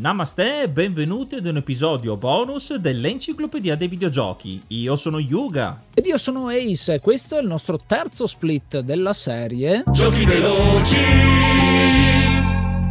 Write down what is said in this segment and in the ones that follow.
Namaste e benvenuti ad un episodio bonus dell'Enciclopedia dei Videogiochi. Io sono Yuga. Ed io sono Ace e questo è il nostro terzo split della serie Giochi veloci.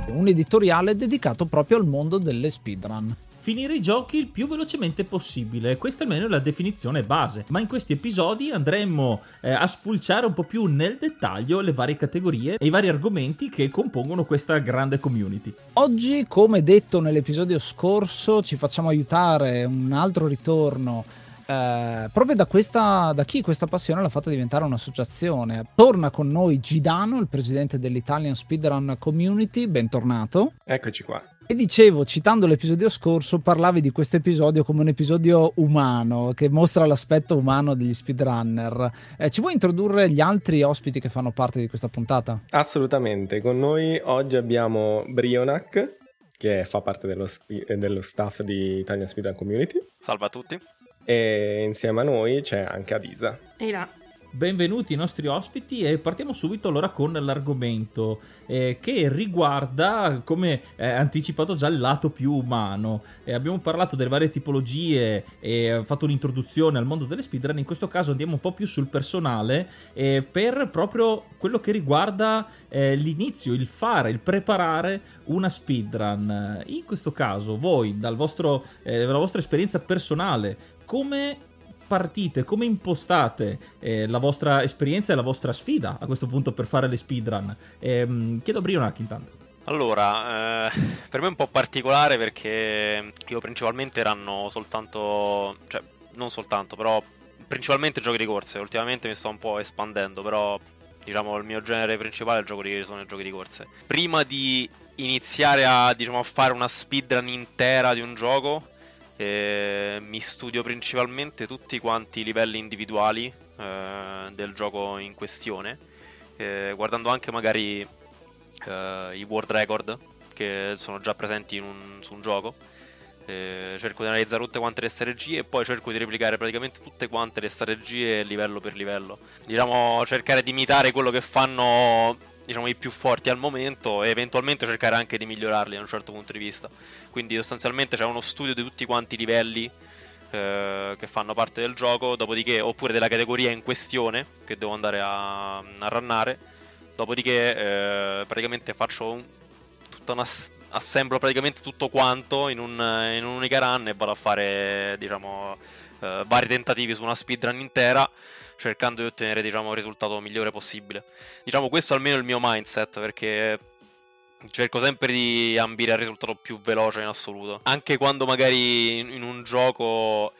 un editoriale dedicato proprio al mondo delle speedrun. Finire i giochi il più velocemente possibile, questa almeno è la definizione base, ma in questi episodi andremo eh, a spulciare un po' più nel dettaglio le varie categorie e i vari argomenti che compongono questa grande community. Oggi, come detto nell'episodio scorso, ci facciamo aiutare un altro ritorno eh, proprio da, questa, da chi questa passione l'ha fatta diventare un'associazione. Torna con noi Gidano, il presidente dell'Italian Speedrun Community, bentornato. Eccoci qua. E dicevo, citando l'episodio scorso, parlavi di questo episodio come un episodio umano, che mostra l'aspetto umano degli speedrunner. Eh, ci vuoi introdurre gli altri ospiti che fanno parte di questa puntata? Assolutamente, con noi oggi abbiamo Brionac, che fa parte dello, dello staff di Italian Speedrun Community, Salve a tutti. e insieme a noi c'è anche Adisa. Ehi là. Benvenuti i nostri ospiti e partiamo subito allora con l'argomento eh, che riguarda, come eh, anticipato già, il lato più umano. Eh, abbiamo parlato delle varie tipologie e fatto un'introduzione al mondo delle speedrun, in questo caso andiamo un po' più sul personale eh, per proprio quello che riguarda eh, l'inizio, il fare, il preparare una speedrun. In questo caso voi, dal vostro, eh, dalla vostra esperienza personale, come partite, come impostate eh, la vostra esperienza e la vostra sfida a questo punto per fare le speedrun? Ehm, chiedo a Brionac intanto. Allora, eh, per me è un po' particolare perché io principalmente erano soltanto, cioè non soltanto, però principalmente giochi di corse. Ultimamente mi sto un po' espandendo, però diciamo il mio genere principale di, sono i giochi di corse. Prima di iniziare a, diciamo, a fare una speedrun intera di un gioco, eh, mi studio principalmente tutti quanti i livelli individuali eh, del gioco in questione, eh, guardando anche magari eh, i world record che sono già presenti un- su un gioco. Eh, cerco di analizzare tutte quante le strategie e poi cerco di replicare praticamente tutte quante le strategie livello per livello. Diciamo, cercare di imitare quello che fanno diciamo, i più forti al momento e eventualmente cercare anche di migliorarli da un certo punto di vista. Quindi sostanzialmente c'è uno studio di tutti quanti i livelli eh, che fanno parte del gioco, dopodiché oppure della categoria in questione che devo andare a, a rannare. Dopodiché eh, praticamente faccio un- tutta una assemblo praticamente tutto quanto in, un- in un'unica run e vado a fare diciamo eh, vari tentativi su una speedrun intera cercando di ottenere diciamo il risultato migliore possibile. Diciamo questo almeno è il mio mindset perché cerco sempre di ambire al risultato più veloce in assoluto. Anche quando magari in un gioco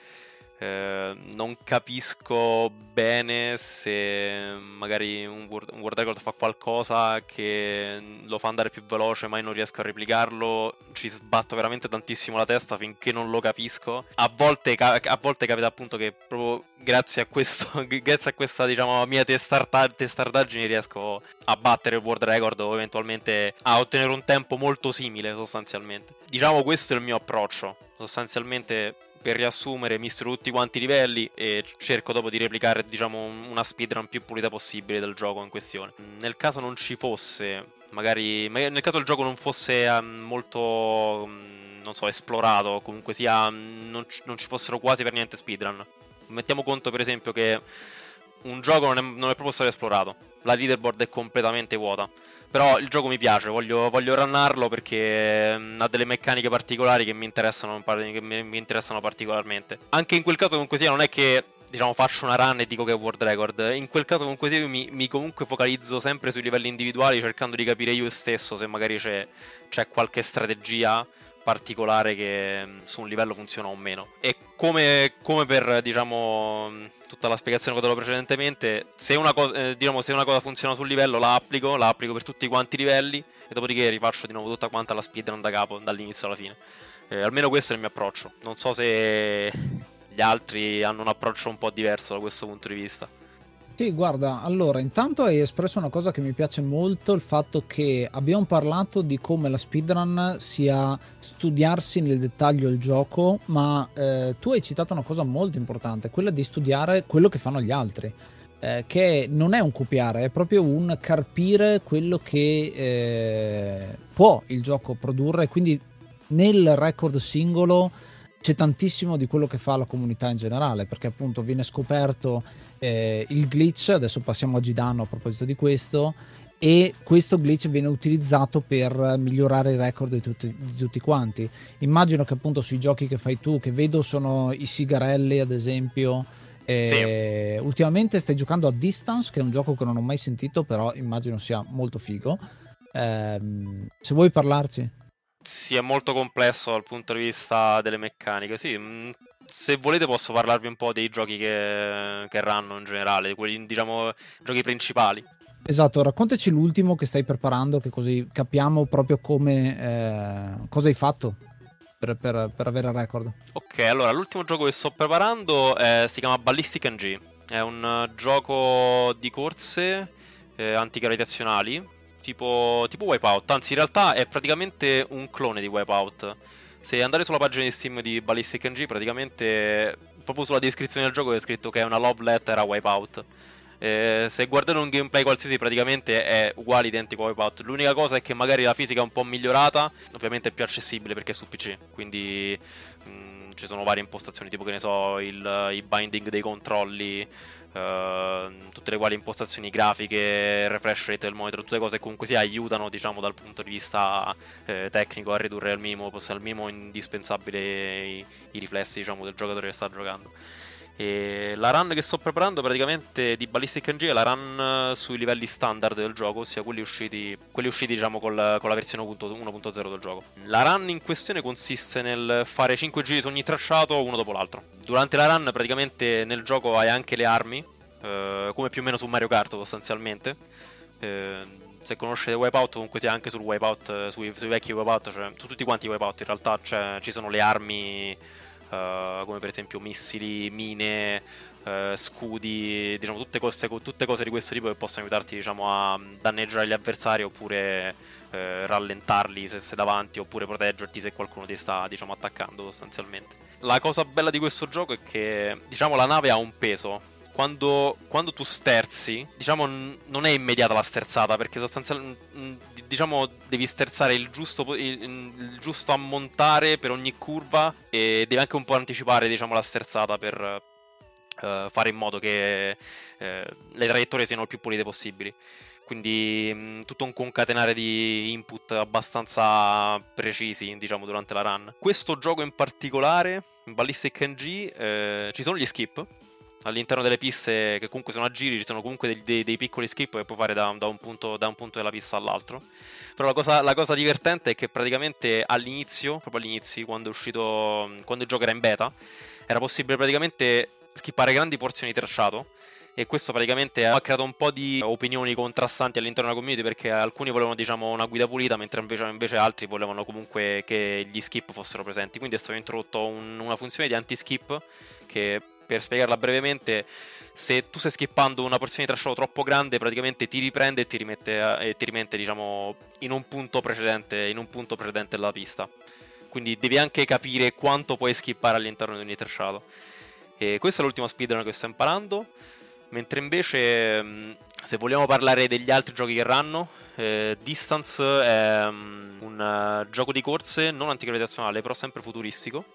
eh, non capisco bene se magari un world, un world record fa qualcosa che lo fa andare più veloce ma io non riesco a replicarlo, ci sbatto veramente tantissimo la testa finché non lo capisco. A volte, a volte capita appunto che proprio grazie a questo, grazie a questa diciamo mia testarda- testardaggine riesco a battere il world record o eventualmente a ottenere un tempo molto simile sostanzialmente. Diciamo questo è il mio approccio, sostanzialmente per riassumere misturo tutti quanti i livelli e cerco dopo di replicare diciamo un- una speedrun più pulita possibile del gioco in questione. Nel caso non ci fosse, magari, nel caso il gioco non fosse ehm, molto mm, non so, esplorato, comunque sia mm, non, ci- non ci fossero quasi per niente speedrun. Mettiamo conto per esempio che un gioco non è, non è proprio stato esplorato, la leaderboard è completamente vuota. Però il gioco mi piace, voglio, voglio runnarlo perché mm, ha delle meccaniche particolari che mi interessano, che mi, interessano particolarmente. Anche in quel caso comunque sia non è che diciamo faccio una run e dico che è world record. In quel caso comunque io mi, mi comunque focalizzo sempre sui livelli individuali cercando di capire io stesso se magari c'è, c'è qualche strategia particolare che mm, su un livello funziona o meno. E come, come per diciamo mm, tutta la spiegazione che ho dato precedentemente, se una, co- eh, diciamo, se una cosa funziona sul livello la applico, la applico per tutti quanti i livelli e dopodiché rifaccio di nuovo tutta quanta la speedrun da capo, dall'inizio alla fine. Eh, almeno questo è il mio approccio. Non so se gli altri hanno un approccio un po' diverso da questo punto di vista. Sì, guarda, allora, intanto hai espresso una cosa che mi piace molto, il fatto che abbiamo parlato di come la speedrun sia studiarsi nel dettaglio il gioco, ma eh, tu hai citato una cosa molto importante, quella di studiare quello che fanno gli altri. eh, che non è un copiare, è proprio un carpire quello che eh, può il gioco produrre, quindi nel record singolo c'è tantissimo di quello che fa la comunità in generale, perché appunto viene scoperto eh, il glitch, adesso passiamo a Gidano a proposito di questo, e questo glitch viene utilizzato per migliorare i record di tutti, di tutti, quanti. Immagino che appunto sui giochi che fai tu, che vedo sono i sigarelli ad esempio, eh, sì. ultimamente stai giocando a Distance, che è un gioco che non ho mai sentito, però immagino sia molto figo. Eh, se vuoi parlarci. Sì, è molto complesso dal punto di vista delle meccaniche. Sì, mm, se volete posso parlarvi un po' dei giochi che, che ranno in generale, quelli diciamo giochi principali. Esatto, raccontaci l'ultimo che stai preparando, che così capiamo proprio come eh, cosa hai fatto per, per, per, avere il record. Ok, allora l'ultimo gioco che sto preparando eh, si chiama Ballistic NG. È un uh, gioco di corse eh, antigravitazionali, tipo, tipo Wipeout. Anzi, in realtà è praticamente un clone di Wipeout. Se andate sulla pagina di Steam di Ballistic NG, praticamente proprio sulla descrizione del gioco è scritto che è una love letter a Wipeout. Eh, se guardate un gameplay qualsiasi praticamente è uguale, identico a Wipeout. L'unica cosa è che magari la fisica è un po' migliorata, ovviamente è più accessibile perché è su PC, quindi mh, mm, ci sono varie impostazioni, tipo che ne so, il, i binding dei controlli, uh, tutte le quali impostazioni grafiche, refresh rate del monitor, tutte cose che comunque si aiutano, diciamo, dal punto di vista eh, tecnico a ridurre al minimo, al minimo indispensabile i, i riflessi, diciamo, del giocatore che sta giocando. E la run che sto preparando praticamente di Ballistic NG è la run sui livelli standard del gioco, ossia quelli usciti, quelli usciti diciamo col, con la versione 1.0 del gioco. La run in questione consiste nel fare 5 giri su ogni tracciato uno dopo l'altro. Durante la run praticamente nel gioco hai anche le armi, eh, come più o meno su Mario Kart sostanzialmente. Eh, se conoscete Wipeout comunque sia anche sul Wipeout, eh, sui, sui vecchi Wipeout, cioè su tutti quanti i Wipeout in realtà cioè, ci sono le armi uh, come per esempio missili, mine, uh, scudi, diciamo tutte cose, tutte cose, di questo tipo che possono aiutarti diciamo, a danneggiare gli avversari oppure uh, rallentarli se sei davanti oppure proteggerti se qualcuno ti sta diciamo, attaccando sostanzialmente. La cosa bella di questo gioco è che diciamo, la nave ha un peso quando, quando, tu sterzi, diciamo, non è immediata la sterzata, perché sostanzialmente, diciamo, devi sterzare il giusto, il, il giusto ammontare per ogni curva e devi anche un po' anticipare, diciamo, la sterzata per uh, fare in modo che uh, le traiettorie siano il più pulite possibili. Quindi mh, tutto un concatenare di input abbastanza precisi, diciamo, durante la run. Questo gioco in particolare, Ballistic NG, eh, ci sono gli skip, all'interno delle piste che comunque sono a giri ci sono comunque dei, dei, dei piccoli skip che puoi fare da, da, un punto, da, un punto, della pista all'altro. Però la cosa, la cosa, divertente è che praticamente all'inizio proprio all'inizio quando è uscito quando il gioco era in beta era possibile praticamente skippare grandi porzioni di tracciato e questo praticamente ha creato un po' di opinioni contrastanti all'interno della community perché alcuni volevano diciamo una guida pulita mentre invece, invece altri volevano comunque che gli skip fossero presenti. Quindi è stato introdotto un, una funzione di anti-skip che per spiegarla brevemente, se tu stai skippando una porzione di tracciato troppo grande, praticamente ti riprende e ti rimette, e ti rimette diciamo, in un punto precedente, in un punto precedente della pista. Quindi devi anche capire quanto puoi skippare all'interno di ogni tracciato. E questa è l'ultima speedrun che sto imparando. Mentre invece, se vogliamo parlare degli altri giochi che ranno, eh, Distance è um, un uh, gioco di corse non antigravitazionale, però sempre futuristico,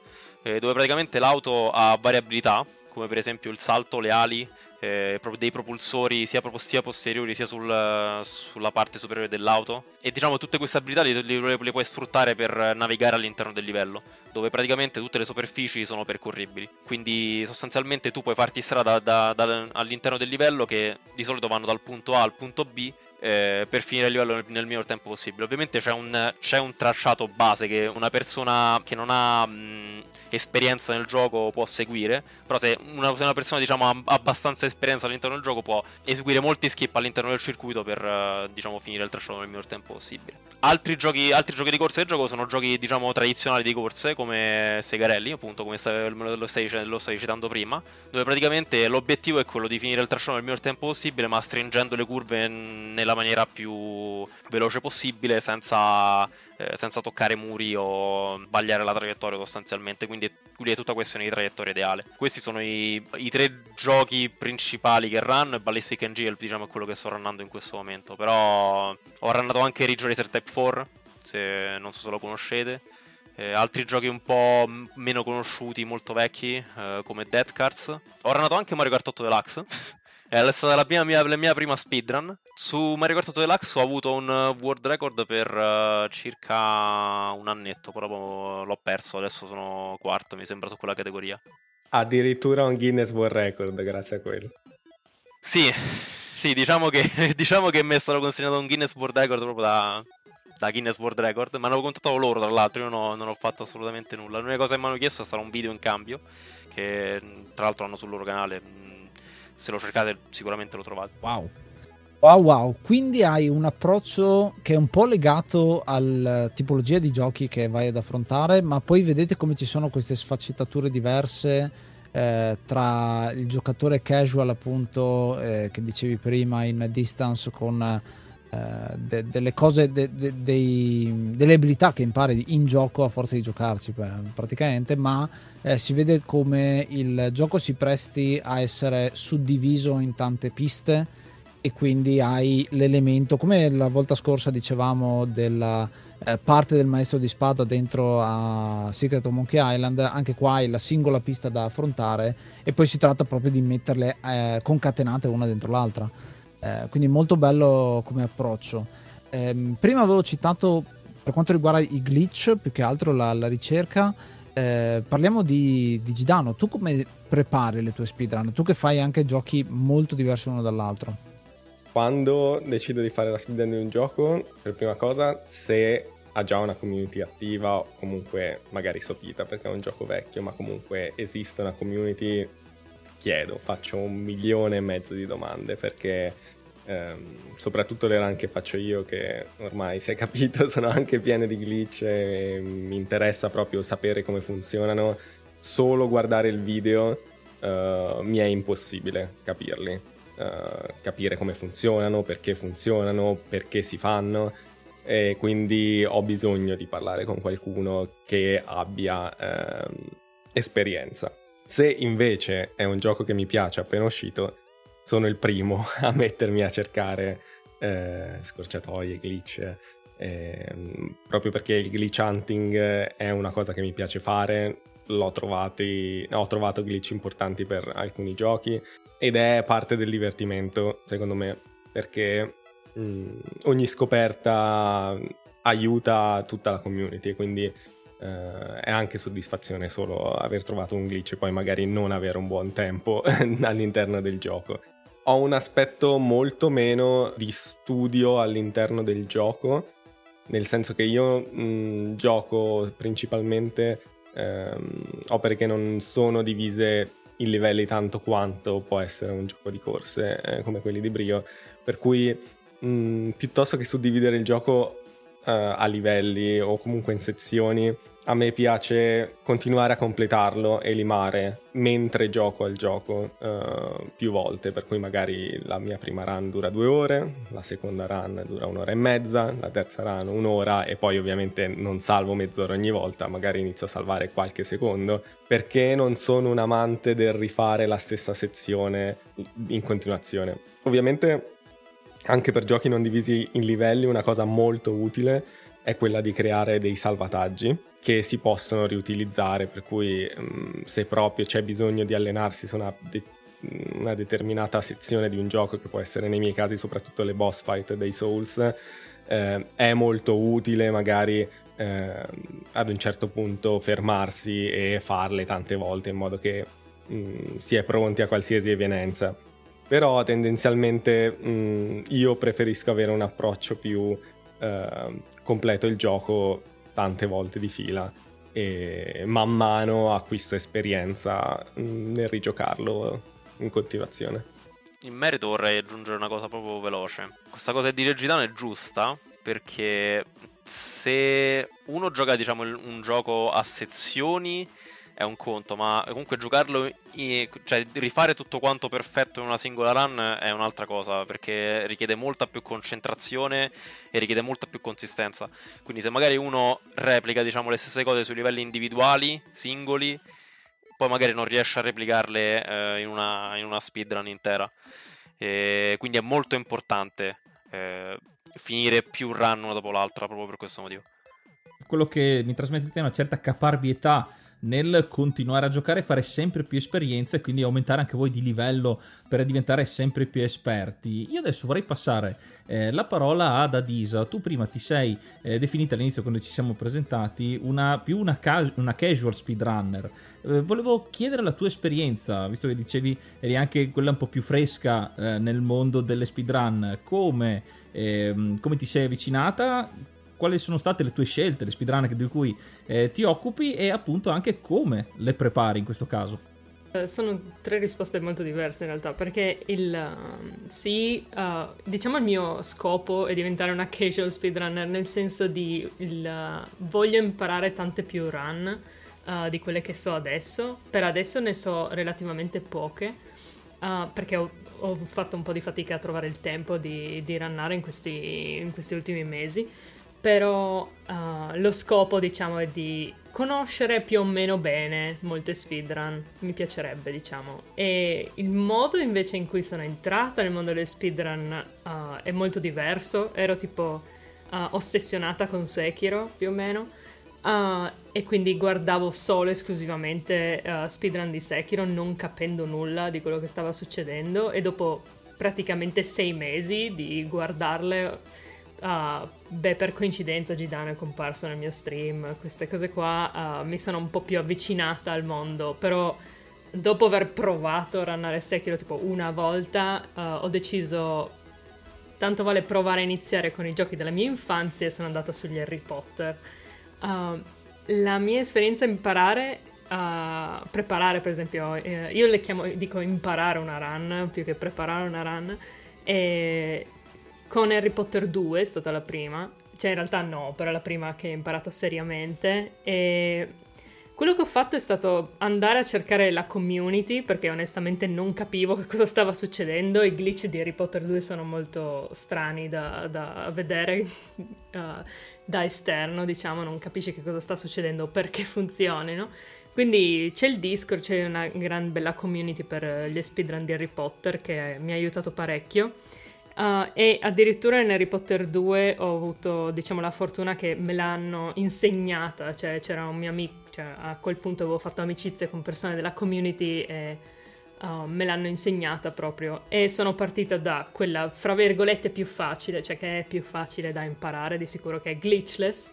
eh, dove praticamente l'auto ha variabilità, come per esempio il salto, le ali, eh, dei propulsori sia, sia posteriori sia sul, sulla parte superiore dell'auto. E diciamo tutte queste abilità le, le, le, puoi sfruttare per navigare all'interno del livello, dove praticamente tutte le superfici sono percorribili. Quindi sostanzialmente tu puoi farti strada da, da, all'interno del livello che di solito vanno dal punto A al punto B eh, per finire il livello nel, nel minor tempo possibile. Ovviamente c'è un, c'è un, tracciato base che una persona che non ha mh, esperienza nel gioco può seguire, però se una, se una persona diciamo, ha abbastanza esperienza all'interno del gioco può eseguire molti skip all'interno del circuito per uh, diciamo, finire il tracciato nel minor tempo possibile. Altri giochi, altri giochi di corsa del gioco sono giochi diciamo, tradizionali di corse come Segarelli, appunto come lo, stai, lo stai citando prima, dove praticamente l'obiettivo è quello di finire il tracciato nel minor tempo possibile ma stringendo le curve nella maniera più veloce possibile senza, eh, senza toccare muri o sbagliare la traiettoria sostanzialmente. Quindi qui è tutta questione di traiettoria ideale. Questi sono i, i tre giochi principali che run Ballistic NG diciamo, è quello che sto runnando in questo momento. Però ho runnato anche Ridge Racer Type 4, se non so se lo conoscete. Eh, altri giochi un po' meno conosciuti, molto vecchi, eh, come Dead Cards. Ho runnato anche Mario Kart 8 Deluxe. È stata la mia, mia, la mia, prima speedrun. Su Mario Kart 8 Deluxe ho avuto un world record per uh, circa un annetto, però l'ho perso, adesso sono quarto, mi sembra, su quella categoria. Addirittura un Guinness World Record grazie a quello. Sì, sì, diciamo che, diciamo che mi è stato consegnato un Guinness World Record proprio da, da Guinness World Record. Mi hanno contattato loro, tra l'altro, io no, non ho fatto assolutamente nulla. L'unica cosa che mi hanno chiesto è stato un video in cambio, che tra l'altro hanno sul loro canale. Se lo cercate sicuramente lo trovate. Wow. Wow, wow, quindi hai un approccio che è un po' legato alla tipologia di giochi che vai ad affrontare, ma poi vedete come ci sono queste sfaccettature diverse eh, tra il giocatore casual, appunto, eh, che dicevi prima in distance con eh, de- delle cose, de- de- dei, delle abilità che impari in gioco a forza di giocarci praticamente, ma eh, si vede come il gioco si presti a essere suddiviso in tante piste e quindi hai l'elemento, come la volta scorsa dicevamo della eh, parte del maestro di spada dentro a Secret of Monkey Island, anche qua hai la singola pista da affrontare e poi si tratta proprio di metterle eh, concatenate una dentro l'altra. Eh, quindi molto bello come approccio. Ehm, prima avevo citato per quanto riguarda i glitch, più che altro la, la ricerca, eh, parliamo di, di Gidano. Tu come prepari le tue speedrun? Tu che fai anche giochi molto diversi uno dall'altro quando decido di fare la speedrun di un gioco, per prima cosa, se ha già una community attiva o comunque magari sopita perché è un gioco vecchio, ma comunque esiste una community, chiedo, faccio un milione e mezzo di domande perché soprattutto le run che faccio io che ormai si è capito sono anche piene di glitch e mi interessa proprio sapere come funzionano. Solo guardare il video uh, mi è impossibile capirli uh, capire come funzionano, perché funzionano, perché si fanno e quindi ho bisogno di parlare con qualcuno che abbia uh, esperienza. Se invece è un gioco che mi piace appena uscito, sono il primo a mettermi a cercare uh, scorciatoie, glitch, ehm, proprio perché il glitch hunting è una cosa che mi piace fare, l'ho trovati, ho trovato glitch importanti per alcuni giochi ed è parte del divertimento, secondo me, perché mh, mm, ogni scoperta aiuta tutta la community e quindi Uh, è anche soddisfazione solo aver trovato un glitch e poi magari non avere un buon tempo all'interno del gioco. Ho un aspetto molto meno di studio all'interno del gioco, nel senso che io mh, gioco principalmente ehm, opere che non sono divise in livelli tanto quanto può essere un gioco di corse eh, come quelli di Brio, per cui mh, piuttosto che suddividere il gioco eh, a livelli o comunque in sezioni, a me piace continuare a completarlo e limare mentre gioco al gioco uh, più volte, per cui magari la mia prima run dura due ore, la seconda run dura un'ora e mezza, la terza run un'ora e poi ovviamente non salvo mezz'ora ogni volta, magari inizio a salvare qualche secondo, perché non sono un amante del rifare la stessa sezione in continuazione. Ovviamente anche per giochi non divisi in livelli una cosa molto utile è quella di creare dei salvataggi che si possono riutilizzare, per cui um, se proprio c'è bisogno di allenarsi su una, de- una, determinata sezione di un gioco, che può essere nei miei casi soprattutto le boss fight dei Souls, eh, è molto utile magari eh, ad un certo punto fermarsi e farle tante volte in modo che mh, si è pronti a qualsiasi evenienza. Però tendenzialmente mh, io preferisco avere un approccio più eh, completo il gioco tante volte di fila e man mano acquisto esperienza nel rigiocarlo in continuazione. In merito vorrei aggiungere una cosa proprio veloce. Questa cosa di Regitano è giusta perché se uno gioca diciamo un gioco a sezioni è un conto, ma comunque giocarlo, in, cioè rifare tutto quanto perfetto in una singola run è un'altra cosa, perché richiede molta più concentrazione e richiede molta più consistenza. Quindi se magari uno replica, diciamo, le stesse cose sui livelli individuali, singoli, poi magari non riesce a replicarle eh, in, una, in una speedrun intera. E quindi è molto importante eh, finire più run una dopo l'altra proprio per questo motivo quello che mi trasmettete è una certa caparbietà nel continuare a giocare, fare sempre più esperienza e quindi aumentare anche voi di livello per diventare sempre più esperti. Io adesso vorrei passare eh, la parola ad Adisa. Tu prima ti sei eh, definita all'inizio quando ci siamo presentati una, più una, ca- una casual speedrunner. Eh, volevo chiedere la tua esperienza, visto che dicevi eri anche quella un po' più fresca eh, nel mondo delle speedrun, come, ehm, come ti sei avvicinata? Quali sono state le tue scelte, le speedrun di cui eh, ti occupi e appunto anche come le prepari in questo caso. Eh, sono tre risposte molto diverse in realtà, perché il uh, sì, uh, diciamo il mio scopo è diventare una casual speedrunner, nel senso di il, uh, voglio imparare tante più run di quelle che so adesso. Per adesso ne so relativamente poche, perché ho, ho, fatto un po' di fatica a trovare il tempo di, di runnare in questi, in questi ultimi mesi però uh, lo scopo diciamo è di conoscere più o meno bene molte speedrun, mi piacerebbe diciamo. E il modo invece in cui sono entrata nel mondo delle speedrun uh, è molto diverso, ero tipo uh, ossessionata con Sekiro più o meno. e quindi guardavo solo esclusivamente speedrun di Sekiro non capendo nulla di quello che stava succedendo e dopo praticamente sei mesi di guardarle Uh, beh, per coincidenza Gidano è comparso nel mio stream, queste cose qua uh, mi sono un po' più avvicinata al mondo, però dopo aver provato a runnare Sekiro tipo una volta, uh, ho deciso tanto vale provare a iniziare con i giochi della mia infanzia e sono andata sugli Harry Potter. la mia esperienza imparare a preparare, per esempio, eh, io le chiamo, dico imparare una run più che preparare una run. E con Harry Potter 2 è stata la prima, cioè in realtà no, però è la prima che ho imparato seriamente e quello che ho fatto è stato andare a cercare la community perché onestamente non capivo che cosa stava succedendo. I glitch di Harry Potter 2 sono molto strani da, da vedere uh, da esterno, diciamo, non capisci che cosa sta succedendo, perché funzionino. Quindi c'è il Discord, c'è una gran bella community per gli speedrun di Harry Potter che mi ha aiutato parecchio. Uh, e addirittura in Harry Potter 2 ho avuto, diciamo, la fortuna che me l'hanno insegnata, cioè c'era un mio amico, cioè, a quel punto avevo fatto amicizia con persone della community e uh, me l'hanno insegnata proprio. E sono partita da quella, fra virgolette, più facile, cioè che è più facile da imparare, di sicuro che è glitchless,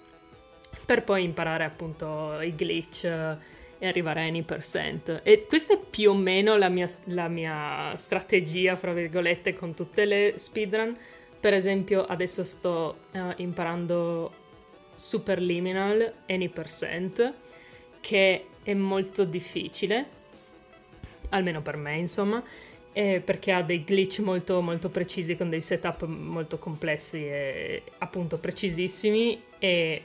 per poi imparare appunto i glitch. E arrivare a any percent. E questa è più o meno la mia, la mia strategia, fra virgolette, con tutte le speedrun. Per esempio, adesso sto uh, imparando Superliminal any percent, che è molto difficile, almeno per me, insomma. Eh, perché ha dei glitch molto, molto precisi con dei setup molto complessi e appunto precisissimi e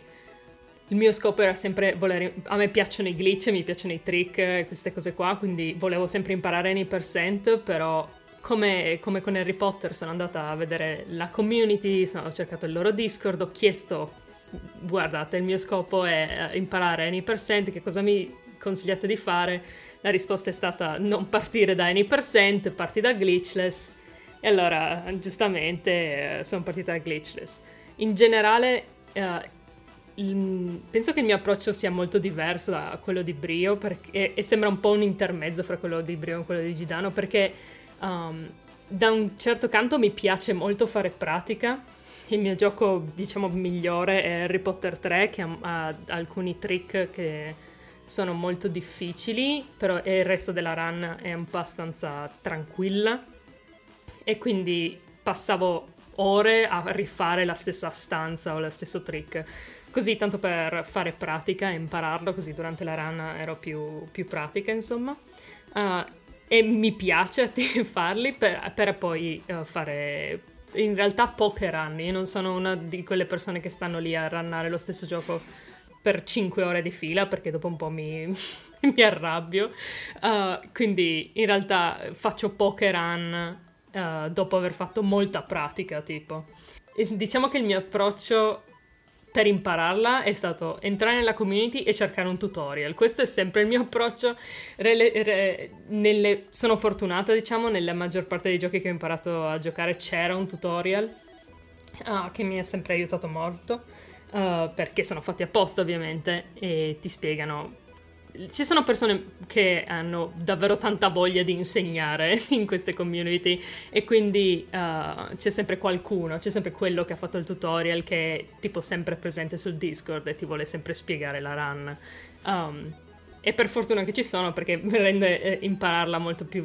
il mio scopo era sempre volere. A me piacciono i glitch, mi piacciono i trick, queste cose qua, quindi volevo sempre imparare nei percent, però come, come, con Harry Potter sono andata a vedere la community, sono, ho cercato il loro Discord, ho chiesto, guardate, il mio scopo è imparare any percent, che cosa mi consigliate di fare? La risposta è stata non partire da any percent, parti da glitchless. E allora, giustamente, sono partita da glitchless. In generale, uh, penso che il mio approccio sia molto diverso da quello di Brio perché, e sembra un po' un intermezzo fra quello di Brio e quello di Gidano perché um, da un certo canto mi piace molto fare pratica. Il mio gioco diciamo migliore è Harry Potter 3 che ha, ha alcuni trick che sono molto difficili però il resto della run è abbastanza tranquilla. E quindi passavo ore a rifare la stessa stanza o lo stesso trick Così tanto per fare pratica e impararlo, così durante la run ero più, più pratica, insomma. Uh, e mi piace farli per, per poi uh, fare in realtà poche run. Io non sono una di quelle persone che stanno lì a runnare lo stesso gioco per 5 ore di fila perché dopo un po' mi, mi arrabbio. Uh, quindi in realtà faccio poche run uh, dopo aver fatto molta pratica, tipo. Diciamo che il mio approccio per impararla è stato entrare nella community e cercare un tutorial. Questo è sempre il mio approccio. Re, re, nelle, sono fortunata, diciamo, nella maggior parte dei giochi che ho imparato a giocare c'era un tutorial uh, che mi ha sempre aiutato molto. Uh, perché sono fatti apposta ovviamente e ti spiegano ci sono persone che hanno davvero tanta voglia di insegnare in queste community e quindi uh, c'è sempre qualcuno, c'è sempre quello che ha fatto il tutorial che è tipo sempre presente sul Discord e ti vuole sempre spiegare la run. Um, e per fortuna che ci sono perché rende eh, impararla molto più,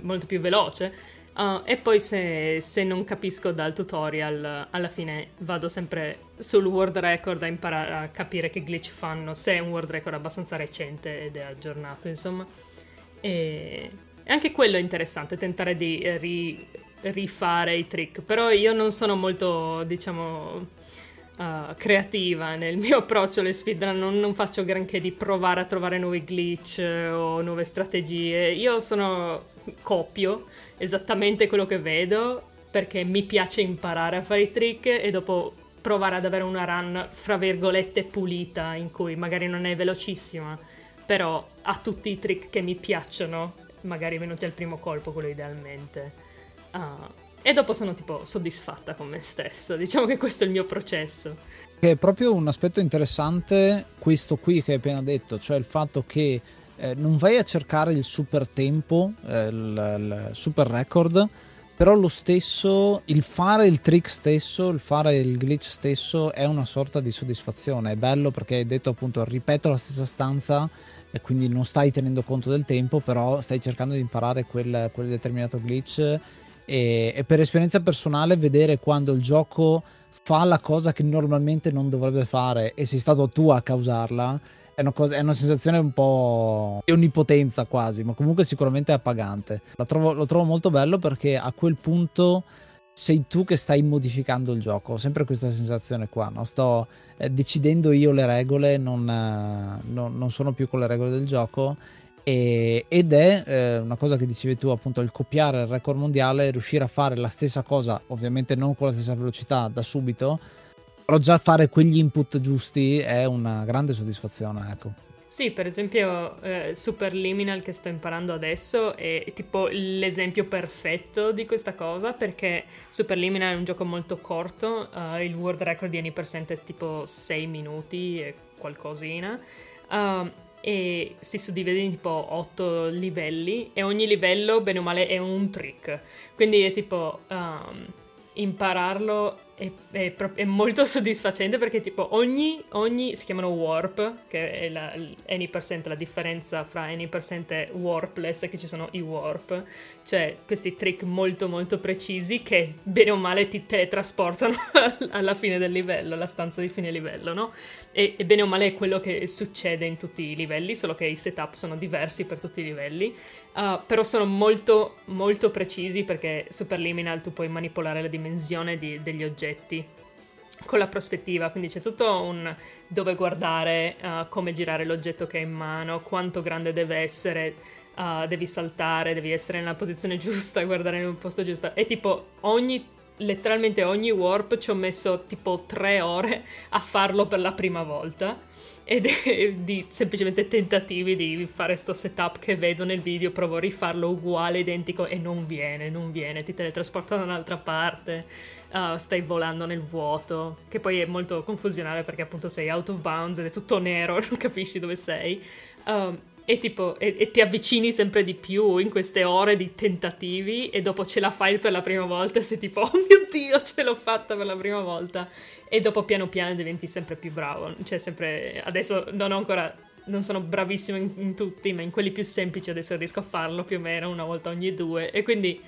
molto più veloce. Uh, e poi se, se, non capisco dal tutorial, alla fine vado sempre sul world record a imparare a capire che glitch fanno, se è un world record abbastanza recente ed è aggiornato, insomma. E, e anche quello è interessante, tentare di ri, rifare i trick, però io non sono molto, diciamo, uh, creativa nel mio approccio alle speedrun, non, non, faccio granché di provare a trovare nuovi glitch uh, o nuove strategie. Io sono copio esattamente quello che vedo perché mi piace imparare a fare i trick e dopo provare ad avere una run fra virgolette pulita in cui magari non è velocissima, però ha tutti i trick che mi piacciono, magari venuti al primo colpo, quello idealmente. Uh, e dopo sono tipo soddisfatta con me stesso. Diciamo che questo è il mio processo. Che è proprio un aspetto interessante questo qui che hai appena detto, cioè il fatto che eh, non vai a cercare il super tempo, eh, il, il super record, però lo stesso, il fare il trick stesso, il fare il glitch stesso è una sorta di soddisfazione. È bello perché hai detto appunto ripeto la stessa stanza e quindi non stai tenendo conto del tempo, però stai cercando di imparare quel, quel determinato glitch e, e per esperienza personale vedere quando il gioco fa la cosa che normalmente non dovrebbe fare e sei stato tu a causarla è una, cosa, è una, sensazione un po' di onnipotenza quasi, ma comunque sicuramente è appagante. Trovo, lo trovo molto bello perché a quel punto sei tu che stai modificando il gioco. Ho sempre questa sensazione qua, no? sto eh, decidendo io le regole, non, eh, non, non, sono più con le regole del gioco e, ed è eh, una cosa che dicevi tu appunto il copiare il record mondiale riuscire a fare la stessa cosa ovviamente non con la stessa velocità da subito però già fare quegli input giusti è una grande soddisfazione ecco sì, per esempio eh, Superliminal che sto imparando adesso è tipo l'esempio perfetto di questa cosa perché Superliminal è un gioco molto corto, uh, il world record di Any% è tipo 6 minuti e qualcosina. Uh, e si suddivide in tipo 8 livelli e ogni livello bene o male è un trick. Quindi è tipo um, impararlo è, è, è, molto soddisfacente perché tipo ogni, ogni si chiamano warp, che è la, la differenza fra any percent e warpless che ci sono i warp, cioè questi trick molto molto precisi che bene o male ti teletrasportano alla fine del livello, alla stanza di fine livello, no? E, e bene o male è quello che succede in tutti i livelli, solo che i setup sono diversi per tutti i livelli Uh, però sono molto, molto precisi perché Superliminal tu puoi manipolare la dimensione di, degli oggetti con la prospettiva, quindi c'è tutto un dove guardare, uh, come girare l'oggetto che hai in mano, quanto grande deve essere, uh, devi saltare, devi essere nella posizione giusta, guardare nel posto giusto. E tipo ogni, letteralmente ogni warp ci ho messo tipo tre ore a farlo per la prima volta è di semplicemente tentativi di fare sto setup che vedo nel video, provo a rifarlo uguale, identico e non viene, non viene, ti teletrasporta da un'altra parte, uh, stai volando nel vuoto, che poi è molto confusionale perché appunto sei out of bounds ed è tutto nero, non capisci dove sei. Um, e, tipo, e, e, ti avvicini sempre di più in queste ore di tentativi e dopo ce la fai per la prima volta e sei tipo oh mio dio ce l'ho fatta per la prima volta e dopo piano piano diventi sempre più bravo. Cioè sempre adesso non ho ancora non sono bravissimo in, in tutti ma in quelli più semplici adesso riesco a farlo più o meno una volta ogni due. E quindi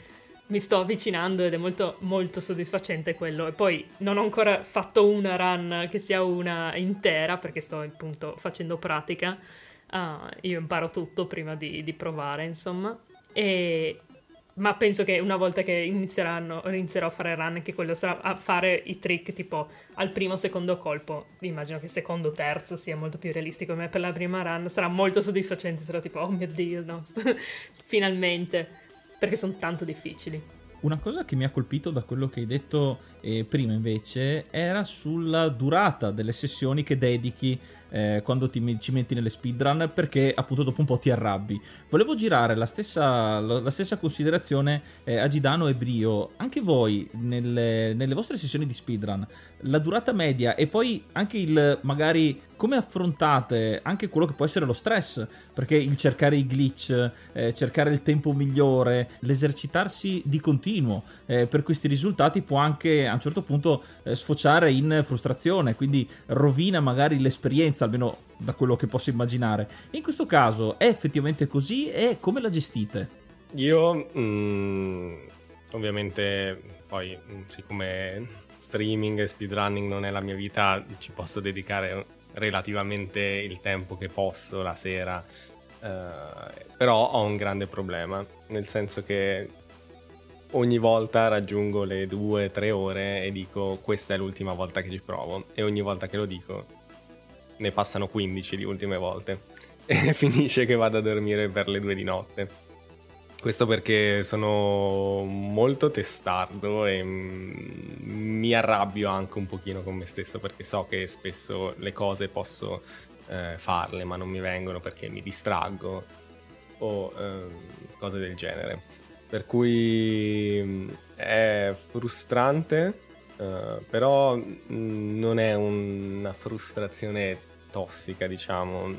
mi sto avvicinando ed è molto molto soddisfacente quello. E poi non ho ancora fatto una run che sia una intera perché sto appunto facendo pratica. Uh, io imparo tutto prima di, di provare, insomma. E, ma penso che una volta che inizieranno, inizierò a fare run, anche quello sarà a fare i trick tipo al primo o secondo colpo. Immagino che secondo o terzo sia molto più realistico. Ma per la prima run sarà molto soddisfacente. Sarò tipo, oh mio dio, no, finalmente. Perché sono tanto difficili. Una cosa che mi ha colpito da quello che hai detto e prima invece era sulla durata delle sessioni che dedichi eh, quando ti, ci metti nelle speedrun perché appunto dopo un po' ti arrabbi. Volevo girare la stessa, la stessa considerazione eh, a Gidano e Brio. Anche voi nelle, nelle vostre sessioni di speedrun la durata media e poi anche il magari come affrontate anche quello che può essere lo stress, perché il cercare i glitch, eh, cercare il tempo migliore, l'esercitarsi di continuo eh, per questi risultati può anche a un certo punto eh, sfociare in frustrazione, quindi rovina magari l'esperienza, almeno da quello che posso immaginare. In questo caso è effettivamente così e come la gestite? Io mm, ovviamente poi siccome streaming e speedrunning non è la mia vita, ci posso dedicare relativamente il tempo che posso la sera. Uh, però ho un grande problema, nel senso che ogni volta raggiungo le due, tre ore e dico questa è l'ultima volta che ci provo e ogni volta che lo dico ne passano 15 di ultime volte e finisce che vado a dormire per le due di notte. Questo perché sono molto testardo e mi arrabbio anche un pochino con me stesso perché so che spesso le cose posso eh, farle ma non mi vengono perché mi distraggo o eh, cose del genere. Per cui è frustrante, eh, però non è una frustrazione tossica, diciamo.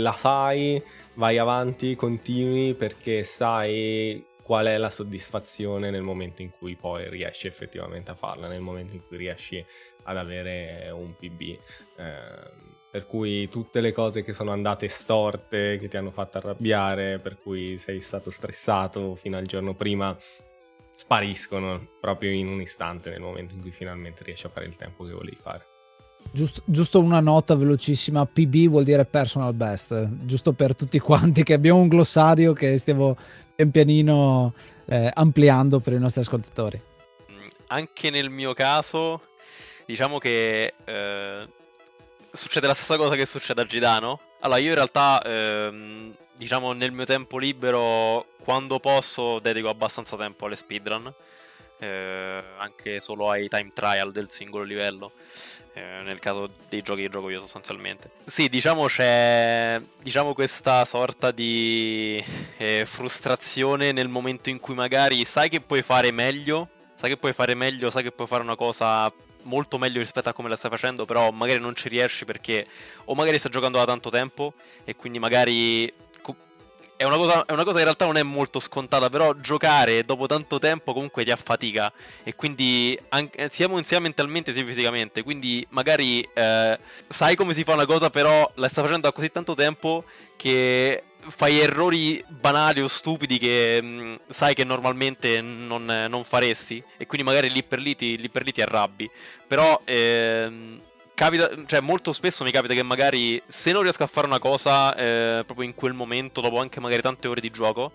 La fai vai avanti, continui perché sai qual è la soddisfazione nel momento in cui poi riesci effettivamente a farla, nel momento in cui riesci ad avere un PB. Eh, per cui tutte le cose che sono andate storte, che ti hanno fatto arrabbiare, per cui sei stato stressato fino al giorno prima, spariscono proprio in un istante nel momento in cui finalmente riesci a fare il tempo che volevi fare. Giusto, giusto, una nota velocissima, PB vuol dire personal best, giusto per tutti quanti che abbiamo un glossario che stiamo pian pianino eh, ampliando per i nostri ascoltatori. Anche nel mio caso, diciamo che eh, succede la stessa cosa che succede a Gidano. Allora, io in realtà, ehm, diciamo, nel mio tempo libero, quando posso, dedico abbastanza tempo alle speedrun, eh, anche solo ai time trial del singolo livello eh, nel caso dei giochi che gioco io sostanzialmente. Sì, diciamo c'è diciamo questa sorta di eh, frustrazione nel momento in cui magari sai che puoi fare meglio, sai che puoi fare meglio, sai che puoi fare una cosa molto meglio rispetto a come la stai facendo, però magari non ci riesci perché o magari stai giocando da tanto tempo e quindi magari è una, cosa, è una cosa che in realtà non è molto scontata, però giocare dopo tanto tempo comunque ti affatica e quindi anche, sia, sia mentalmente sia fisicamente, quindi magari eh, sai come si fa una cosa però la stai facendo da così tanto tempo che fai errori banali o stupidi che mh, mm, sai che normalmente non, non, faresti e quindi magari lì per lì ti, lì per lì ti arrabbi, però... Ehm, capita, cioè molto spesso mi capita che magari se non riesco a fare una cosa eh, proprio in quel momento, dopo anche magari tante ore di gioco,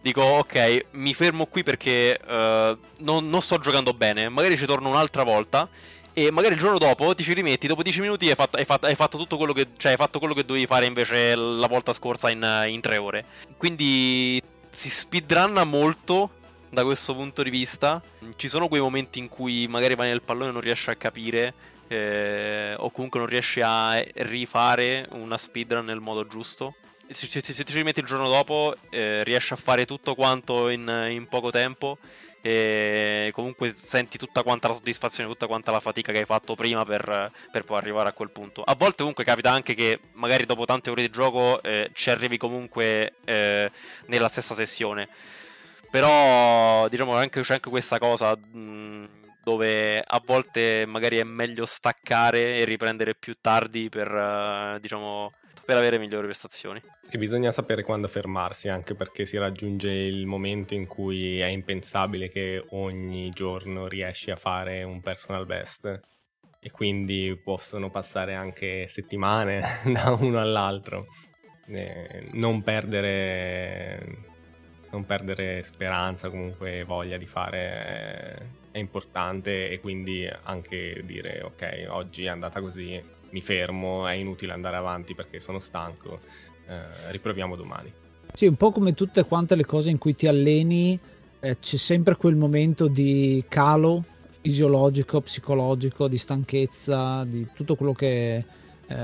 dico ok, mi fermo qui perché uh, non, non, sto giocando bene, magari ci torno un'altra volta e magari il giorno dopo ti ci rimetti, dopo 10 minuti hai fatto, hai fatto, hai fatto tutto quello che, cioè, hai fatto quello che dovevi fare invece la volta scorsa in, in 3 ore. Quindi si speedrunna molto da questo punto di vista. Ci sono quei momenti in cui magari vai nel pallone e non riesci a capire eh, o comunque non riesci a rifare una speedrun nel modo giusto. Se, se, se ti ci metti il giorno dopo, eh, riesci a fare tutto quanto in, in, poco tempo. E comunque senti tutta quanta la soddisfazione, tutta quanta la fatica che hai fatto prima per, per poi arrivare a quel punto. A volte comunque capita anche che magari dopo tante ore di gioco eh, ci arrivi comunque eh, nella stessa sessione. Però diciamo anche, c'è anche questa cosa. Mh, dove a volte magari è meglio staccare e riprendere più tardi per, uh, diciamo, per avere migliori prestazioni. E bisogna sapere quando fermarsi, anche perché si raggiunge il momento in cui è impensabile che ogni giorno riesci a fare un personal best e quindi possono passare anche settimane da uno all'altro. Eh, non perdere non perdere speranza, comunque voglia di fare è importante e quindi anche dire ok, oggi è andata così, mi fermo, è inutile andare avanti perché sono stanco, eh, riproviamo domani. Sì, un po' come tutte quante le cose in cui ti alleni, eh, c'è sempre quel momento di calo fisiologico, psicologico, di stanchezza, di tutto quello che, eh,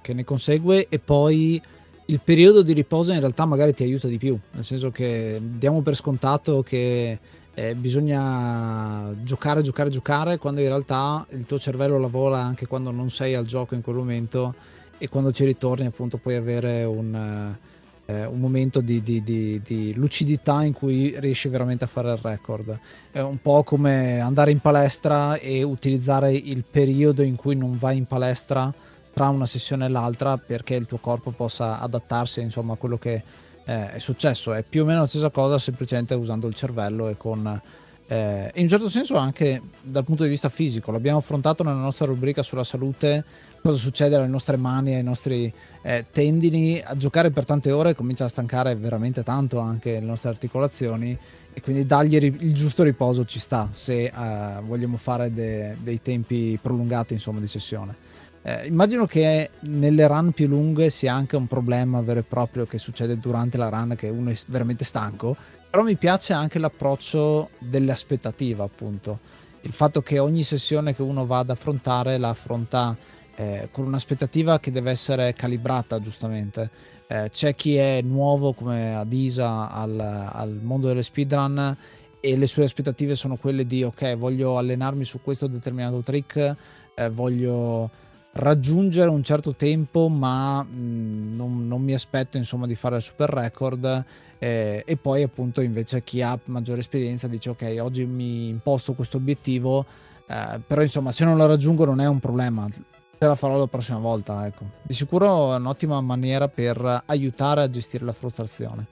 che ne consegue e poi il periodo di riposo in realtà magari ti aiuta di più, nel senso che diamo per scontato che eh, bisogna giocare, giocare, giocare, quando in realtà il tuo cervello lavora anche quando non sei al gioco in quel momento e quando ci ritorni appunto puoi avere un, eh, un momento di, di, di, di, lucidità in cui riesci veramente a fare il record. È un po' come andare in palestra e utilizzare il periodo in cui non vai in palestra tra una sessione e l'altra perché il tuo corpo possa adattarsi insomma, a quello che eh, è successo. È più o meno la stessa cosa, semplicemente usando il cervello e con. Eh, in un certo senso anche dal punto di vista fisico, l'abbiamo affrontato nella nostra rubrica sulla salute, cosa succede alle nostre mani, ai nostri eh, tendini, a giocare per tante ore comincia a stancare veramente tanto anche le nostre articolazioni e quindi dargli il giusto riposo ci sta se eh, vogliamo fare de- dei tempi prolungati insomma di sessione. Eh, immagino che nelle run più lunghe sia anche un problema vero e proprio che succede durante la run, che uno è veramente stanco, però mi piace anche l'approccio dell'aspettativa, appunto. Il fatto che ogni sessione che uno va ad affrontare la affronta eh, con un'aspettativa che deve essere calibrata, giustamente. Eh, c'è chi è nuovo come Adisa al, al mondo delle speedrun e le sue aspettative sono quelle di ok, voglio allenarmi su questo determinato trick, eh, voglio raggiungere un certo tempo, ma mh, non, non, mi aspetto insomma di fare il super record. Eh, e poi appunto invece chi ha maggiore esperienza dice ok oggi mi imposto questo obiettivo eh, però insomma se non lo raggiungo non è un problema ce la farò la prossima volta ecco. di sicuro è un'ottima maniera per aiutare a gestire la frustrazione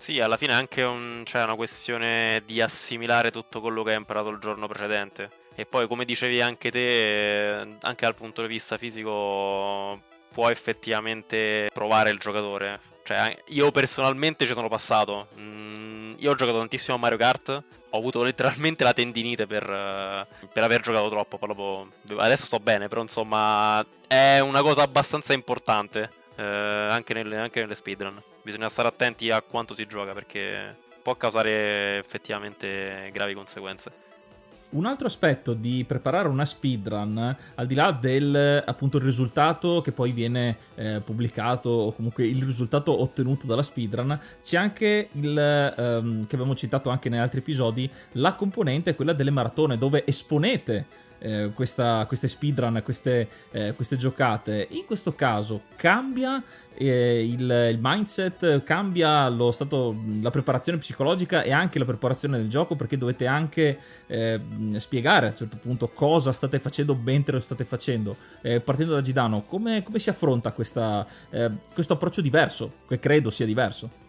sì, alla fine è anche un, cioè una questione di assimilare tutto quello che hai imparato il giorno precedente. E poi, come dicevi anche te, anche dal punto di vista fisico, può effettivamente provare il giocatore. Cioè, io personalmente ci sono passato. Mm, io ho giocato tantissimo a Mario Kart. Ho avuto letteralmente la tendinite per, per aver giocato troppo. Adesso sto bene, però insomma è una cosa abbastanza importante. Eh, anche, nelle, anche nelle speedrun. Bisogna stare attenti a quanto si gioca perché può causare effettivamente gravi conseguenze. Un altro aspetto di preparare una speedrun, al di là del appunto risultato che poi viene eh, pubblicato o comunque il risultato ottenuto dalla speedrun, c'è anche il ehm, che abbiamo citato anche negli altri episodi, la componente quella delle maratone dove esponete eh, questa, queste speedrun, queste, eh, queste giocate. In questo caso cambia eh, il, il, mindset, cambia lo stato, la preparazione psicologica e anche la preparazione del gioco perché dovete anche eh, spiegare a un certo punto cosa state facendo mentre lo state facendo. Eh, partendo da Gidano, come, come si affronta questa, eh, questo approccio diverso, che credo sia diverso?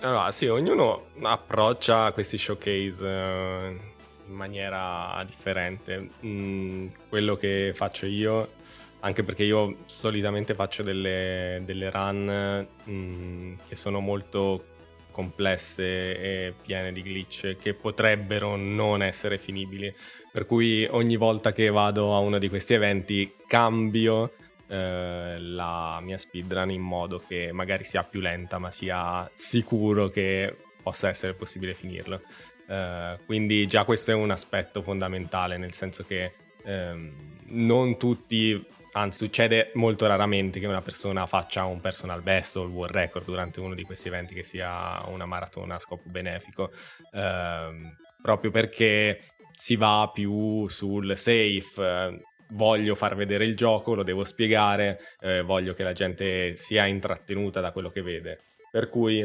Allora, sì, ognuno approccia questi showcase eh, in maniera differente. Mm, quello che faccio io anche perché io solitamente faccio delle, delle run mm, che sono molto complesse e piene di glitch che potrebbero non essere finibili. Per cui ogni volta che vado a uno di questi eventi cambio eh, la mia speedrun in modo che magari sia più lenta ma sia sicuro che possa essere possibile finirlo. Eh, quindi già questo è un aspetto fondamentale, nel senso che ehm, non tutti Anzi, succede molto raramente che una persona faccia un personal best o il world record durante uno di questi eventi che sia una maratona a scopo benefico, ehm, proprio perché si va più sul safe. voglio far vedere il gioco, lo devo spiegare, eh, voglio che la gente sia intrattenuta da quello che vede. Per cui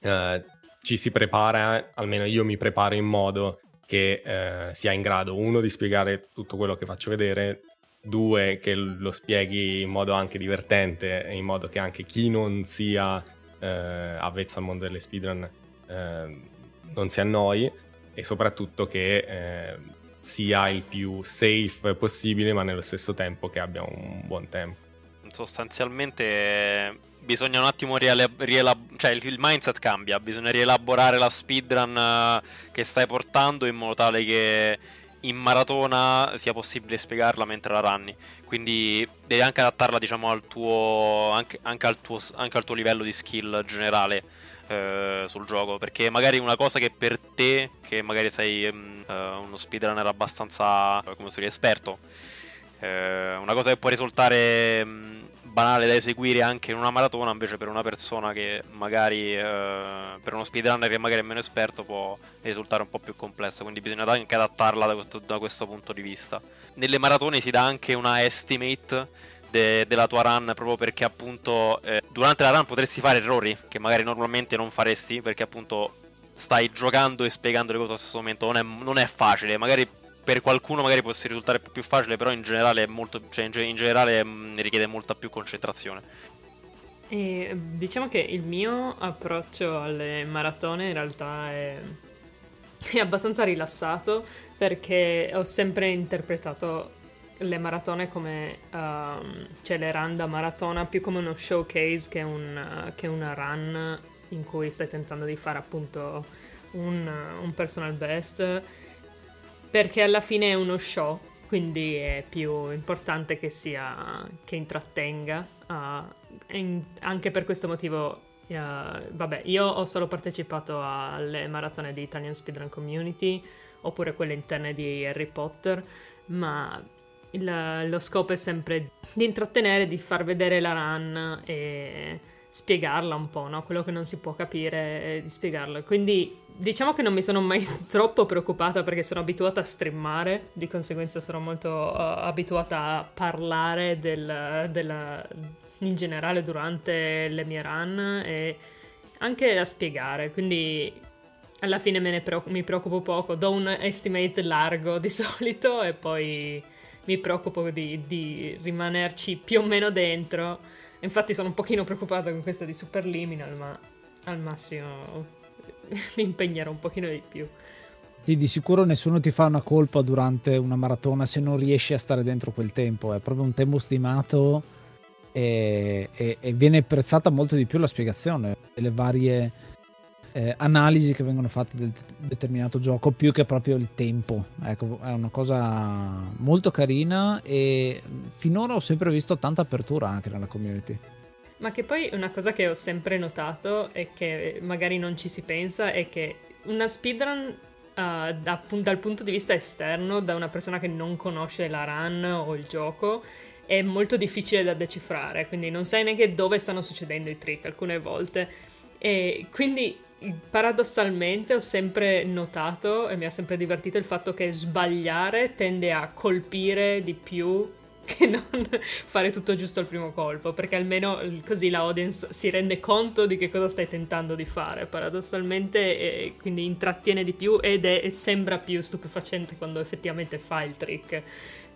eh, ci si prepara, almeno io mi preparo in modo che eh, sia in grado, uno, di spiegare tutto quello che faccio vedere, due che lo spieghi in modo anche divertente, in modo che anche chi non sia eh, avvezzo al mondo delle speedrun eh, non si annoi e soprattutto che eh, sia il più safe possibile ma nello stesso tempo che abbia un buon tempo. Sostanzialmente bisogna un attimo rielaborare, cioè il, mindset cambia, bisogna rielaborare la speedrun eh, che stai portando in modo tale che in maratona sia possibile spiegarla mentre la runni. Quindi devi anche adattarla, diciamo, al tuo, anche, anche, al, tuo, anche al tuo livello di skill generale. eh, sul gioco. Perché magari una cosa che per te, che magari sei um, uno speedrunner abbastanza, come si esperto, uh, una cosa che può risultare um, banale da eseguire anche in una maratona, invece per una persona che magari, uh, per uno speedrunner che magari è meno esperto, può risultare un po' più complessa. Quindi bisogna anche adattarla da questo, da questo punto di vista. Nelle maratone si dà anche una estimate de- della tua run proprio perché appunto eh, durante la run potresti fare errori che magari normalmente non faresti perché appunto stai giocando e spiegando le cose allo stesso momento non è, non è facile magari per qualcuno magari può risultare più facile però in generale, molto, cioè in, generale mm, richiede molta più concentrazione. E diciamo che il mio approccio alle maratone in realtà è, è abbastanza rilassato perché ho sempre interpretato le maratone come um, cioè le run da maratona più come uno showcase che, un, che una run in cui stai tentando di fare appunto un, un, personal best perché alla fine è uno show quindi è più importante che sia che intrattenga uh, in, anche per questo motivo uh, vabbè io ho solo partecipato alle maratone di Italian Speedrun Community oppure quelle interne di Harry Potter ma il, lo scopo è sempre di intrattenere, di far vedere la run e spiegarla un po', no? Quello che non si può capire, di spiegarlo. Quindi diciamo che non mi sono mai troppo preoccupata perché sono abituata a streamare, di conseguenza sono molto uh, abituata a parlare del, della, in generale durante le mie run e anche a spiegare, quindi alla fine me ne preoccupo, mi preoccupo poco, do un estimate largo di solito e poi mi preoccupo di, di rimanerci più o meno dentro. Infatti sono un pochino preoccupata con questa di Superliminal, ma al massimo mi impegnerò un pochino di più. Sì, di sicuro nessuno ti fa una colpa durante una maratona se non riesci a stare dentro quel tempo. È proprio un tempo stimato e, e, e viene apprezzata molto di più la spiegazione delle varie eh, analisi che vengono fatte del determinato gioco più che proprio il tempo. Ecco, è una cosa molto carina e finora ho sempre visto tanta apertura anche nella community. Ma che poi una cosa che ho sempre notato e che magari non ci si pensa è che una speedrun uh, da, dal punto di vista esterno, da una persona che non conosce la run o il gioco, è molto difficile da decifrare, quindi non sai neanche dove stanno succedendo i trick alcune volte. E quindi paradossalmente ho sempre notato e mi ha sempre divertito il fatto che sbagliare tende a colpire di più che non fare tutto giusto al primo colpo, perché almeno così la audience si rende conto di che cosa stai tentando di fare, paradossalmente, e quindi intrattiene di più ed è, sembra più stupefacente quando effettivamente fa il trick.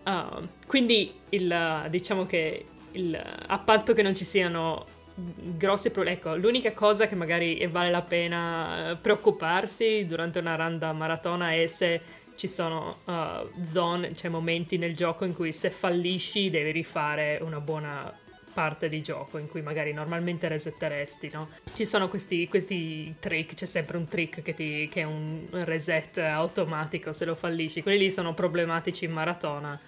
Uh, quindi il, diciamo che il, a patto che non ci siano grossi problemi. Ecco, l'unica cosa che magari vale la pena eh, preoccuparsi durante una randa maratona è se ci sono uh, zone, cioè momenti nel gioco in cui se fallisci devi rifare una buona parte di gioco in cui magari normalmente resetteresti, no? Ci sono questi, questi trick, c'è sempre un trick che, ti, che è un reset automatico se lo fallisci, quelli lì sono problematici in maratona,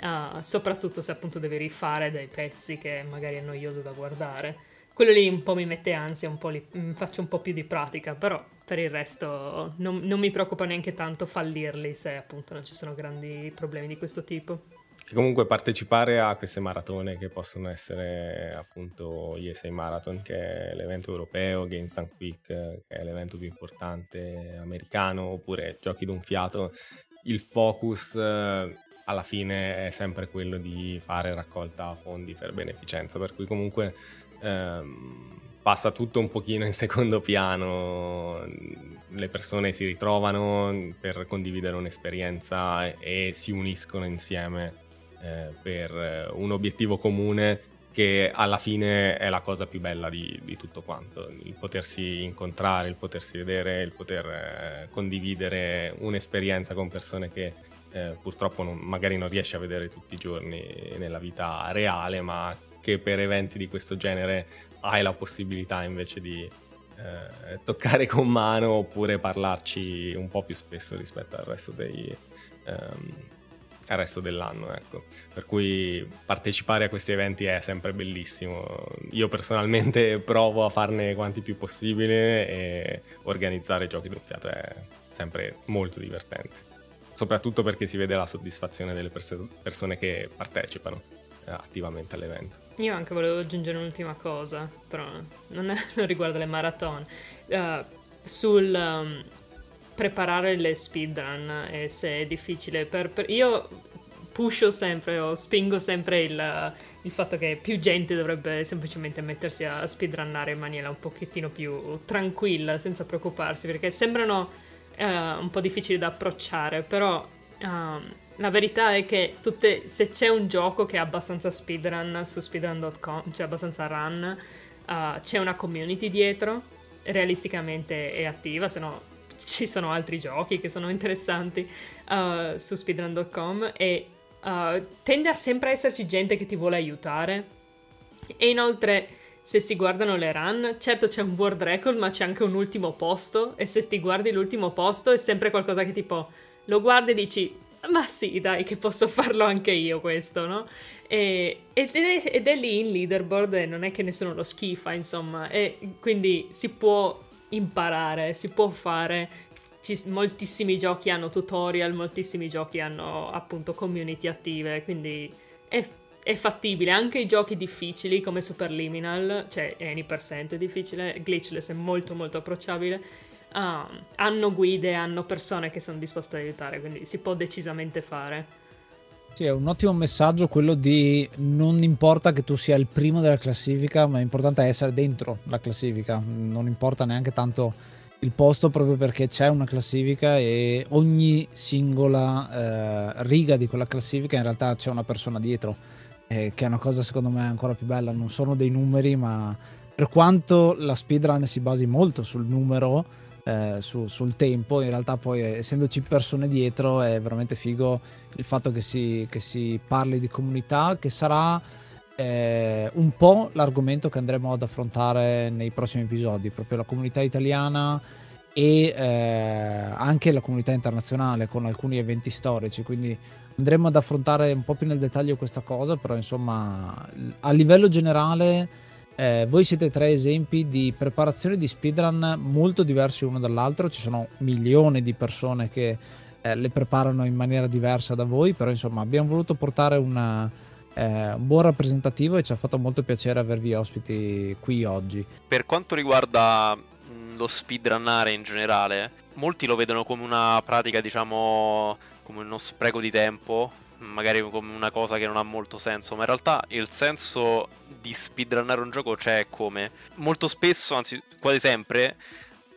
uh, soprattutto se appunto devi rifare dei pezzi che magari è noioso da guardare quello lì un po' mi mette ansia, un po' li, mm, faccio un po' più di pratica, però per il resto non, non, mi preoccupa neanche tanto fallirli se appunto non ci sono grandi problemi di questo tipo. Che comunque partecipare a queste maratone che possono essere appunto ESA Marathon che è l'evento europeo, Games Done Quick che è l'evento più importante americano oppure Giochi d'un fiato, il focus eh, alla fine è sempre quello di fare raccolta fondi per beneficenza, per cui comunque ehm, passa tutto un pochino in secondo piano, le persone si ritrovano per condividere un'esperienza e, e si uniscono insieme eh, per un obiettivo comune che alla fine è la cosa più bella di, di tutto quanto, il potersi incontrare, il potersi vedere, il poter eh, condividere un'esperienza con persone che eh, purtroppo non, magari non riesci a vedere tutti i giorni nella vita reale, ma che per eventi di questo genere hai la possibilità invece di eh, toccare con mano oppure parlarci un po' più spesso rispetto al resto dei, ehm, al resto dell'anno, ecco. Per cui partecipare a questi eventi è sempre bellissimo. Io personalmente provo a farne quanti più possibile e organizzare giochi d'un è sempre molto divertente. Soprattutto perché si vede la soddisfazione delle pers- persone che partecipano eh, attivamente all'evento. Io anche volevo aggiungere un'ultima cosa, però non, è, non riguarda le maratone. Uh, sul um, preparare le speedrun e se è difficile. Per, per, io pusho sempre o spingo sempre il, il, fatto che più gente dovrebbe semplicemente mettersi a speedrunnare in maniera un pochettino più tranquilla, senza preoccuparsi, perché sembrano uh, un po' difficili da approcciare, però um, la verità è che tutte, se c'è un gioco che è abbastanza speedrun su speedrun.com, cioè abbastanza run, uh, c'è una community dietro, realisticamente è attiva, se no ci sono altri giochi che sono interessanti uh, su speedrun.com e uh, tende a sempre esserci gente che ti vuole aiutare. E inoltre, se si guardano le run, certo c'è un world record, ma c'è anche un ultimo posto. E se ti guardi l'ultimo posto, è sempre qualcosa che tipo lo guardi e dici. Ma sì, dai, che posso farlo anche io questo, no? E, ed, è, ed, è, lì in leaderboard e non è che nessuno lo schifa, insomma. E quindi si può imparare, si può fare. Ci, moltissimi giochi hanno tutorial, moltissimi giochi hanno appunto community attive, quindi è, è fattibile. Anche i giochi difficili come Superliminal, cioè Any% è difficile, Glitchless è molto molto approcciabile. Um, hanno guide, hanno persone che sono disposte ad aiutare, quindi si può decisamente fare. Sì, è un ottimo messaggio quello di non importa che tu sia il primo della classifica, ma è importante essere dentro la classifica, non importa neanche tanto il posto proprio perché c'è una classifica e ogni singola eh, riga di quella classifica in realtà c'è una persona dietro, eh, che è una cosa secondo me ancora più bella, non sono dei numeri, ma per quanto la speedrun si basi molto sul numero, eh, su, sul tempo, in realtà poi essendoci persone dietro è veramente figo il fatto che si, che si parli di comunità, che sarà eh, un po' l'argomento che andremo ad affrontare nei prossimi episodi, proprio la comunità italiana e eh, anche la comunità internazionale con alcuni eventi storici, quindi andremo ad affrontare un po' più nel dettaglio questa cosa, però insomma a livello generale eh, voi siete tre esempi di preparazione di speedrun molto diversi uno dall'altro, ci sono milioni di persone che eh, le preparano in maniera diversa da voi, però insomma abbiamo voluto portare una, eh, un buon rappresentativo e ci ha fatto molto piacere avervi ospiti qui oggi. Per quanto riguarda lo speedrunnare in generale, molti lo vedono come una pratica, diciamo, come uno spreco di tempo, magari come una cosa che non ha molto senso, ma in realtà il senso di speedrunnare un gioco c'è come molto spesso, anzi quasi sempre,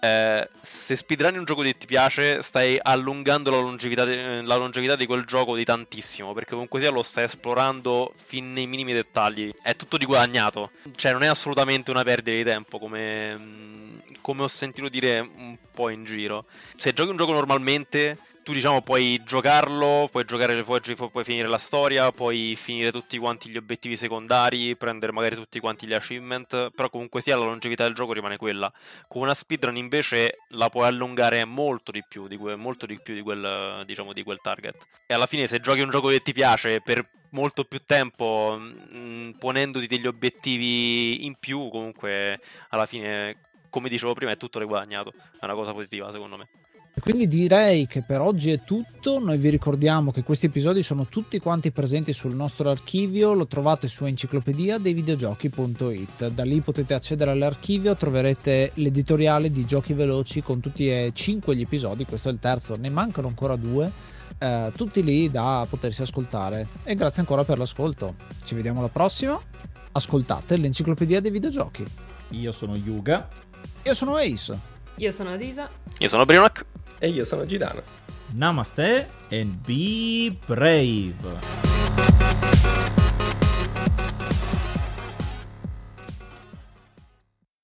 eh, se speedrunni un gioco che ti piace, stai allungando la longevità, de- la longevità, di quel gioco di tantissimo. Perché comunque sia lo stai esplorando fin nei minimi dettagli. È tutto di guadagnato. Cioè, non è assolutamente una perdita di tempo, come, mm, come ho sentito dire un po' in giro. Se giochi un gioco normalmente tu diciamo puoi giocarlo, puoi giocare le puoi, puoi finire la storia, puoi finire tutti quanti gli obiettivi secondari, prendere magari tutti quanti gli achievement, però comunque sia la longevità del gioco rimane quella. Con una speedrun invece la puoi allungare molto di più di, que- molto di, più di quel, diciamo, di quel target. E alla fine se giochi un gioco che ti piace per molto più tempo, mh, mm, ponendoti degli obiettivi in più, comunque alla fine, come dicevo prima, è tutto riguadagnato. È una cosa positiva secondo me. E quindi direi che per oggi è tutto. Noi vi ricordiamo che questi episodi sono tutti quanti presenti sul nostro archivio, lo trovate su enciclopedia dei videogiochi.it. Da lì potete accedere all'archivio, troverete l'editoriale di Giochi Veloci con tutti e cinque gli episodi, questo è il terzo, ne mancano ancora due. Eh, tutti lì da potersi ascoltare. E grazie ancora per l'ascolto. Ci vediamo alla prossima. Ascoltate l'enciclopedia dei videogiochi. Io sono Yuga. Io sono Ace. Io sono Adisa. Io sono Brionac. E io sono Gidano. Namaste and be brave.